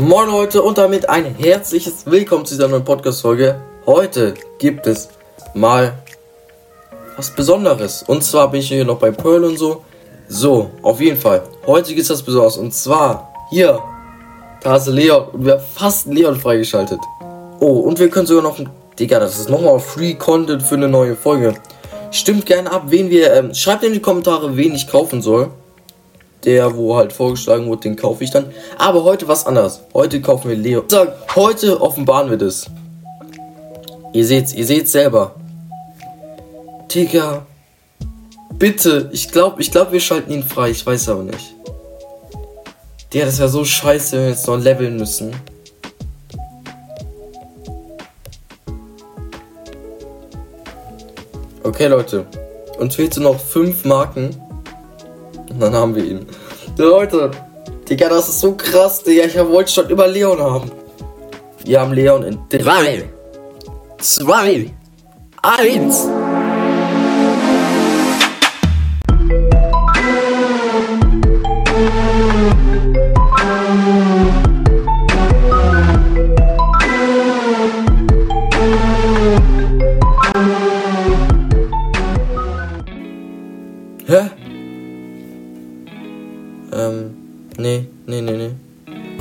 Moin Leute und damit ein herzliches Willkommen zu dieser neuen Podcast-Folge. Heute gibt es mal was Besonderes. Und zwar bin ich hier noch bei Pearl und so. So, auf jeden Fall. Heute gibt es was Besonderes. Und zwar hier, da ist Leon. Und wir haben fast Leon freigeschaltet. Oh, und wir können sogar noch. Digga, das ist nochmal Free Content für eine neue Folge. Stimmt gerne ab, wen wir. Ähm, schreibt in die Kommentare, wen ich kaufen soll der, wo halt vorgeschlagen wurde, den kaufe ich dann. Aber heute was anderes. Heute kaufen wir Leo. Sag, heute offenbaren wir das. Ihr seht's, ihr seht's selber. Digga. Bitte, ich glaube, ich glaube, wir schalten ihn frei. Ich weiß aber nicht. Digga, das wäre so scheiße, wenn wir jetzt noch leveln müssen. Okay, Leute. Uns fehlt so noch fünf Marken. Und dann haben wir ihn. Leute, Digga, das ist so krass, Digga. Ich wollte schon immer Leon haben. Wir haben Leon in 3, 2, 1.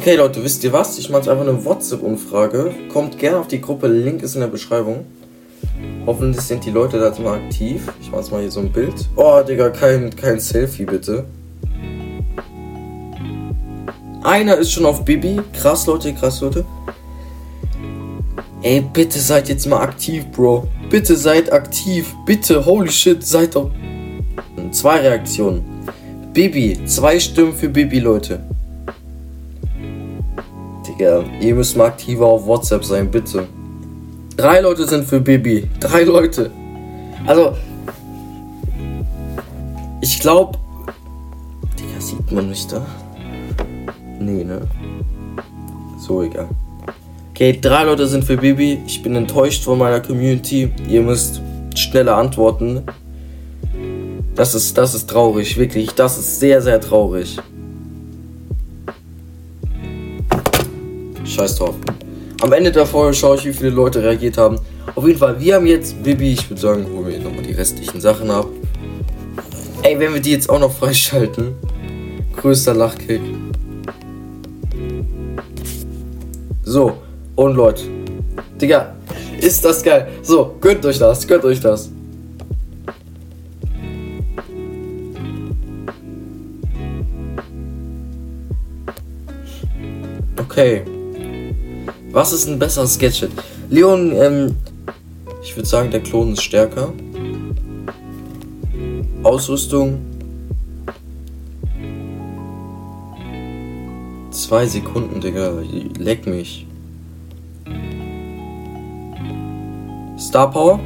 Okay, Leute, wisst ihr was? Ich mache jetzt einfach eine WhatsApp-Umfrage. Kommt gerne auf die Gruppe, Link ist in der Beschreibung. Hoffentlich sind die Leute da jetzt mal aktiv. Ich mache jetzt mal hier so ein Bild. Oh, Digga, kein, kein Selfie, bitte. Einer ist schon auf Bibi. Krass, Leute, krass, Leute. Ey, bitte seid jetzt mal aktiv, Bro. Bitte seid aktiv. Bitte, holy shit, seid doch. Zwei Reaktionen. Bibi, zwei Stimmen für Bibi, Leute. Digga, ihr müsst mal aktiver auf WhatsApp sein, bitte. Drei Leute sind für Bibi. Drei Leute. Also, ich glaube. Digga, sieht man mich da? Nee, ne? So, egal. Okay, drei Leute sind für Bibi. Ich bin enttäuscht von meiner Community. Ihr müsst schneller antworten. Das ist, das ist traurig, wirklich. Das ist sehr, sehr traurig. Scheiß drauf. Am Ende der Folge schaue ich, wie viele Leute reagiert haben. Auf jeden Fall, wir haben jetzt Bibi. Ich würde sagen, holen wir nochmal die restlichen Sachen ab. Ey, wenn wir die jetzt auch noch freischalten. Größter Lachkick. So, und Leute. Digga, ist das geil. So, gönnt euch das, gönnt euch das. Okay. Was ist ein besseres Gadget? Leon, ähm, ich würde sagen, der Klon ist stärker. Ausrüstung. Zwei Sekunden, Digga. Leck mich. Star Power.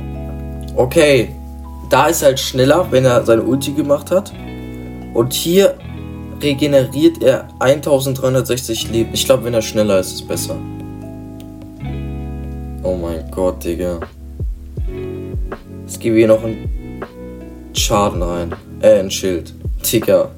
Okay. Da ist halt schneller, wenn er seine Ulti gemacht hat. Und hier regeneriert er 1360 Leben. Ich glaube, wenn er schneller ist, ist es besser. Oh mein Gott, Digga. Jetzt gebe hier noch einen Schaden rein. Äh, ein Schild. Digga.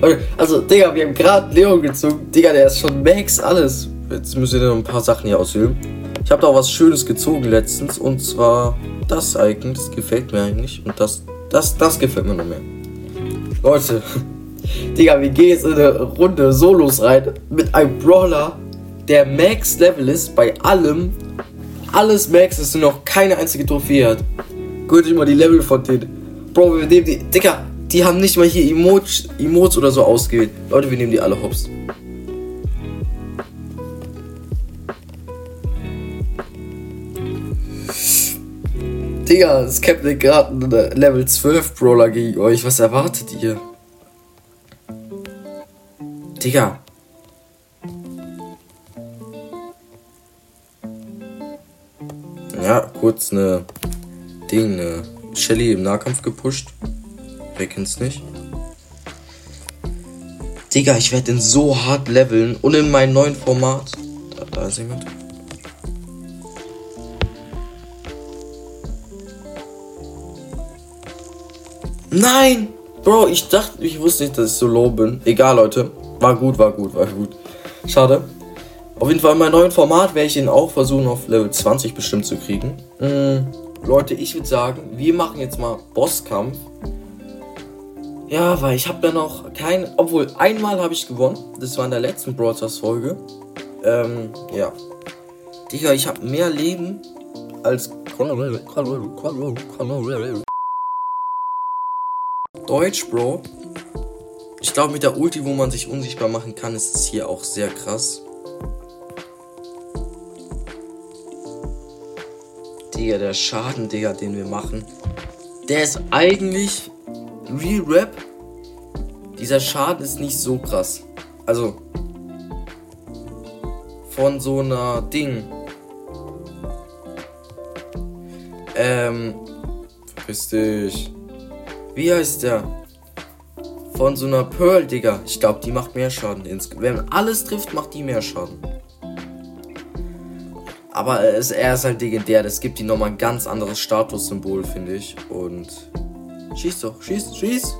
Okay, also, Digga, wir haben gerade Leon gezogen. Digga, der ist schon Max alles. Jetzt müssen wir noch ein paar Sachen hier ausüben. Ich habe da auch was Schönes gezogen letztens. Und zwar das Icon. Das gefällt mir eigentlich. Und das, das, das gefällt mir noch mehr. Leute, Digga, wir gehen jetzt in eine Runde Solos rein mit einem Brawler, der Max Level ist bei allem. Alles Max ist und noch keine einzige Trophäe hat. Guckt euch mal die Level von denen. Bro, wir nehmen die. Digga, die haben nicht mal hier Emotes, Emotes oder so ausgewählt. Leute, wir nehmen die alle hops. Digga, es Captain gerade Level 12 Brawler gegen euch. Was erwartet ihr? Digga. Ja, kurz eine Ding, eine Shelly im Nahkampf gepusht. Wer kennt's nicht? Digga, ich werde den so hart leveln und in meinem neuen Format. Da, da ist jemand. Nein! Bro, ich dachte, ich wusste nicht, dass ich so low bin. Egal, Leute. War gut, war gut, war gut. Schade. Auf jeden Fall in meinem neuen Format werde ich ihn auch versuchen, auf Level 20 bestimmt zu kriegen. Mhm. Leute, ich würde sagen, wir machen jetzt mal Bosskampf. Ja, weil ich habe da noch kein. Obwohl, einmal habe ich gewonnen. Das war in der letzten Broadcast-Folge. Ähm, ja. Digga, ich habe mehr Leben als. Deutsch, Bro. Ich glaube, mit der Ulti, wo man sich unsichtbar machen kann, ist es hier auch sehr krass. Digga, der Schaden, Digga, den wir machen, der ist eigentlich Real Rap. Dieser Schaden ist nicht so krass. Also, von so einer Ding. Ähm, verpiss dich. Wie heißt der? Von so einer Pearl, Digga. Ich glaube, die macht mehr Schaden. Wenn alles trifft, macht die mehr Schaden. Aber es, er ist halt legendär. Das gibt ihm nochmal ein ganz anderes Statussymbol, finde ich. Und. Schieß doch, schieß, schieß!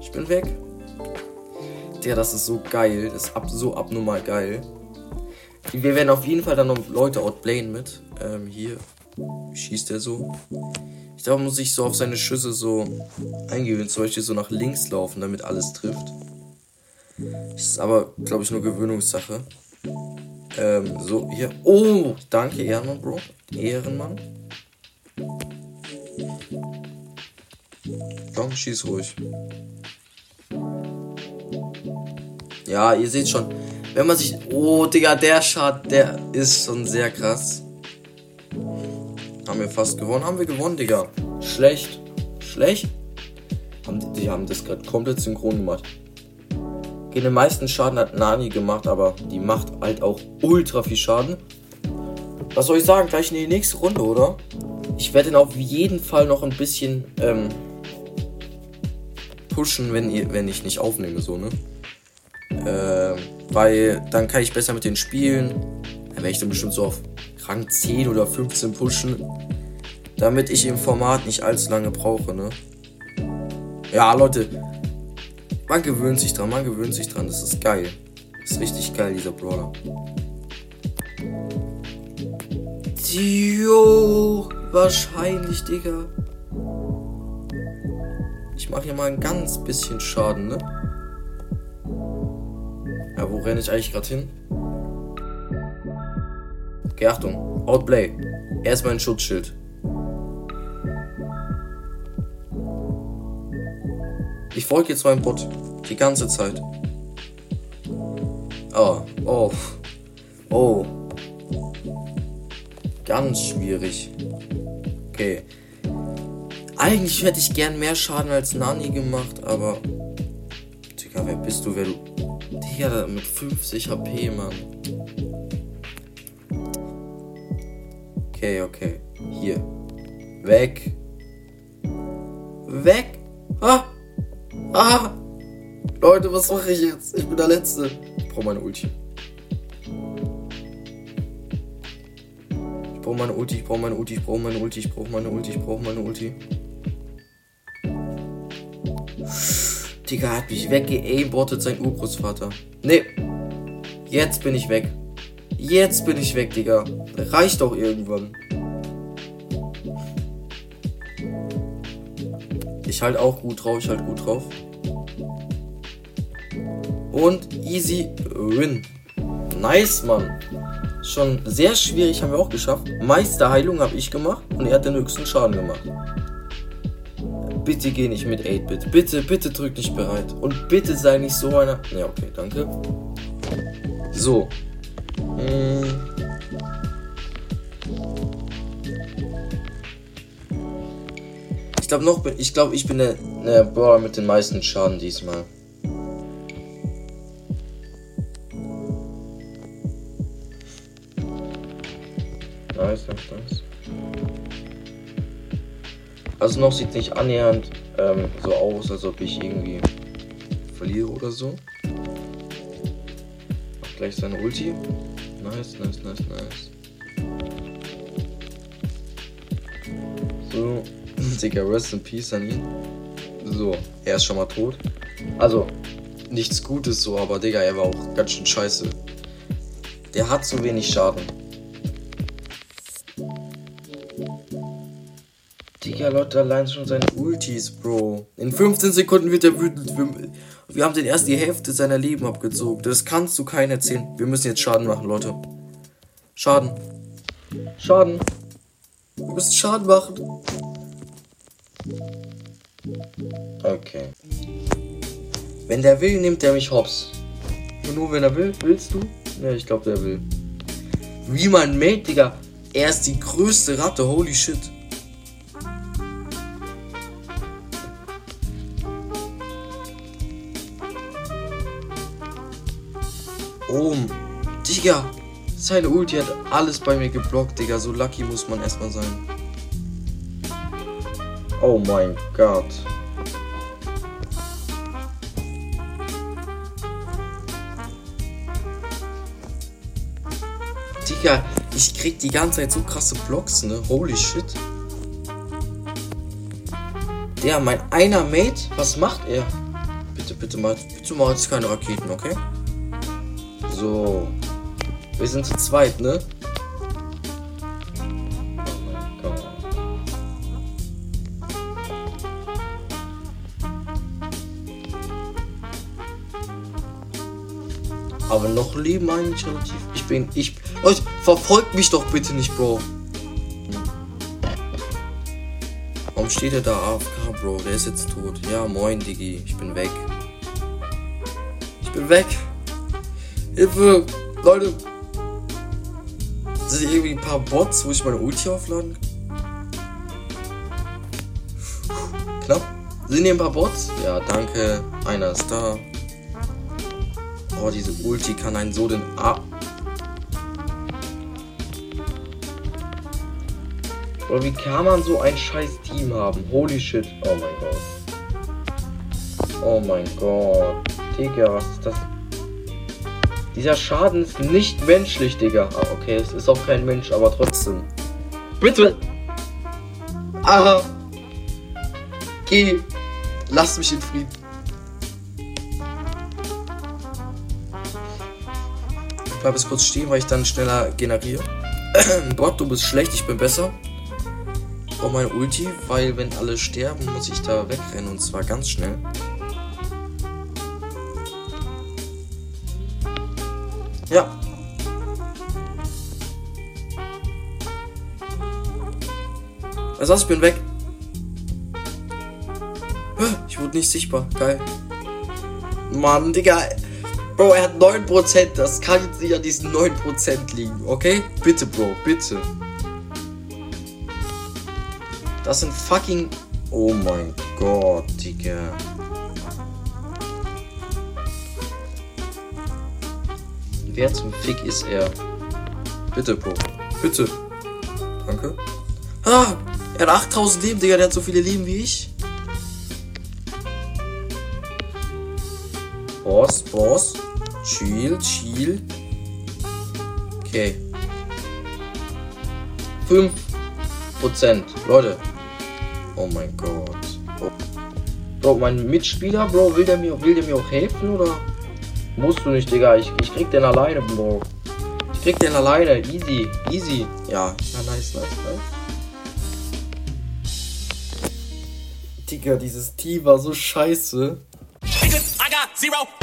Ich bin weg. Der, das ist so geil. Das ist ab, so abnormal geil. Wir werden auf jeden Fall dann noch Leute outplayen mit. Ähm, hier. Schießt er so. Ich glaube, muss ich so auf seine Schüsse so eingewöhnen. Zum Beispiel so nach links laufen, damit alles trifft. Das ist aber, glaube ich, nur Gewöhnungssache. Ähm, so, hier. Oh, danke, Ehrenmann, Bro. Ehrenmann. Komm, schieß ruhig. Ja, ihr seht schon. Wenn man sich. Oh, Digga, der Schad, der ist schon sehr krass. Haben wir fast gewonnen. Haben wir gewonnen, Digga. Schlecht. Schlecht? Haben die, die haben das gerade komplett synchron gemacht. Den meisten Schaden hat Nani gemacht, aber die macht halt auch ultra viel Schaden. Was soll ich sagen? Gleich in die nächste Runde, oder? Ich werde ihn auf jeden Fall noch ein bisschen ähm, pushen, wenn, ihr, wenn ich nicht aufnehme, so, ne? Ähm, weil dann kann ich besser mit den spielen. Dann werde ich dann bestimmt so auf Rang 10 oder 15 pushen. Damit ich im Format nicht allzu lange brauche, ne? Ja, Leute, man gewöhnt sich dran, man gewöhnt sich dran. Das ist geil. Das ist richtig geil, dieser Brawler. Jo, wahrscheinlich, Digga. Ich mache hier mal ein ganz bisschen Schaden, ne? Ja, wo renne ich eigentlich gerade hin? Okay, Achtung. Outplay. Erstmal ein Schutzschild. Ich folge jetzt meinem Bot. Die ganze Zeit. Oh, oh. Oh. Ganz schwierig. Okay. Eigentlich hätte ich gern mehr Schaden als Nani gemacht, aber. Digga, wer bist du, wer du. Digga, mit 50 HP, Mann. Okay, okay. Hier. Weg. Weg. Ah. Ah! Leute, was mache ich jetzt? Ich bin der Letzte. Ich brauche meine Ulti. Ich brauche meine Ulti, ich brauche meine Ulti, ich brauche meine Ulti, ich brauche meine Ulti, ich brauche meine Ulti. Digga, hat mich weggeaimbottet, sein Urgroßvater. Nee. Jetzt bin ich weg. Jetzt bin ich weg, Digga. Reicht doch irgendwann. Ich halt auch gut drauf, ich halt gut drauf. Und easy win. Nice, Mann. Schon sehr schwierig haben wir auch geschafft. Meisterheilung habe ich gemacht und er hat den höchsten Schaden gemacht. Bitte geh nicht mit 8-Bit. Bitte, bitte drück nicht bereit. Und bitte sei nicht so einer. Ja, okay, danke. So. Hm. Ich glaube noch, ich glaube, ich bin der, der Brawler mit den meisten Schaden diesmal. Nice, nice, nice. Also noch sieht nicht annähernd ähm, so aus, als ob ich irgendwie verliere oder so. Mach gleich seine Ulti. Nice, nice, nice, nice. So. Digga, rest in peace an ihn. So, er ist schon mal tot. Also, nichts Gutes so, aber Digga, er war auch ganz schön scheiße. Der hat zu wenig Schaden. Digga, Leute, allein schon seine Ultis, Bro. In 15 Sekunden wird er wütend. Wir, haben den erst die Hälfte seiner Leben abgezogen. Das kannst du keinen erzählen. Wir müssen jetzt Schaden machen, Leute. Schaden. Schaden. Wir müssen Schaden machen. Okay. Wenn der will, nimmt er mich hops. Und nur wenn er will, willst du? Ja, ich glaube, der will. Wie mein Mate, Digga. Er ist die größte Ratte, holy shit. Oh, Digga. Seine Ulti hat alles bei mir geblockt, Digga. So lucky muss man erstmal sein. Oh mein Gott. Digga, ich krieg die ganze Zeit so krasse Blocks, ne? Holy shit. Der, mein einer Mate, was macht er? Bitte, bitte mal, bitte mal jetzt keine Raketen, okay? So. Wir sind zu zweit, ne? Aber noch leben eigentlich relativ. Ich bin. Ich. Leute, verfolgt mich doch bitte nicht, Bro. Warum steht er da AFK, Bro? Der ist jetzt tot. Ja, moin, Digi. Ich bin weg. Ich bin weg. Hilfe! Leute! Sind irgendwie ein paar Bots, wo ich meine Ulti aufladen kann? Knapp. Sind hier ein paar Bots? Ja, danke. Einer ist da. Oh, diese Ulti kann einen so den A. Oder wie kann man so ein scheiß Team haben? Holy shit. Oh mein Gott. Oh mein Gott. Digga, was ist das? Dieser Schaden ist nicht menschlich, Digga. Ah, okay, es ist auch kein Mensch, aber trotzdem. Bitte! Aha! Geh! Lass mich in Frieden. Bleib jetzt kurz stehen, weil ich dann schneller generiere. Bot, du bist schlecht, ich bin besser. Ich brauche meine Ulti, weil wenn alle sterben, muss ich da wegrennen und zwar ganz schnell. Ja. Also ich bin weg. Ich wurde nicht sichtbar. Geil. Mann, Digga. Bro, er hat 9%. Das kann jetzt nicht an diesen 9% liegen, okay? Bitte, Bro, bitte. Das sind fucking... Oh mein Gott, Digga. Wer zum Fick ist er? Bitte, Bro. Bitte. Danke. Ah, er hat 8000 Leben, Digga. Der hat so viele Leben wie ich. Boss, Boss. Chill, chill. Okay. 5%. Leute. Oh mein Gott. Oh. Bro, mein Mitspieler, Bro, will der mir, will der mir auch helfen oder? Musst du nicht, Digga. Ich, ich krieg den alleine, Bro. Ich krieg den alleine. Easy. Easy. Ja. Ja, nice, nice, nice. Digga, dieses Team war so scheiße. I got zero.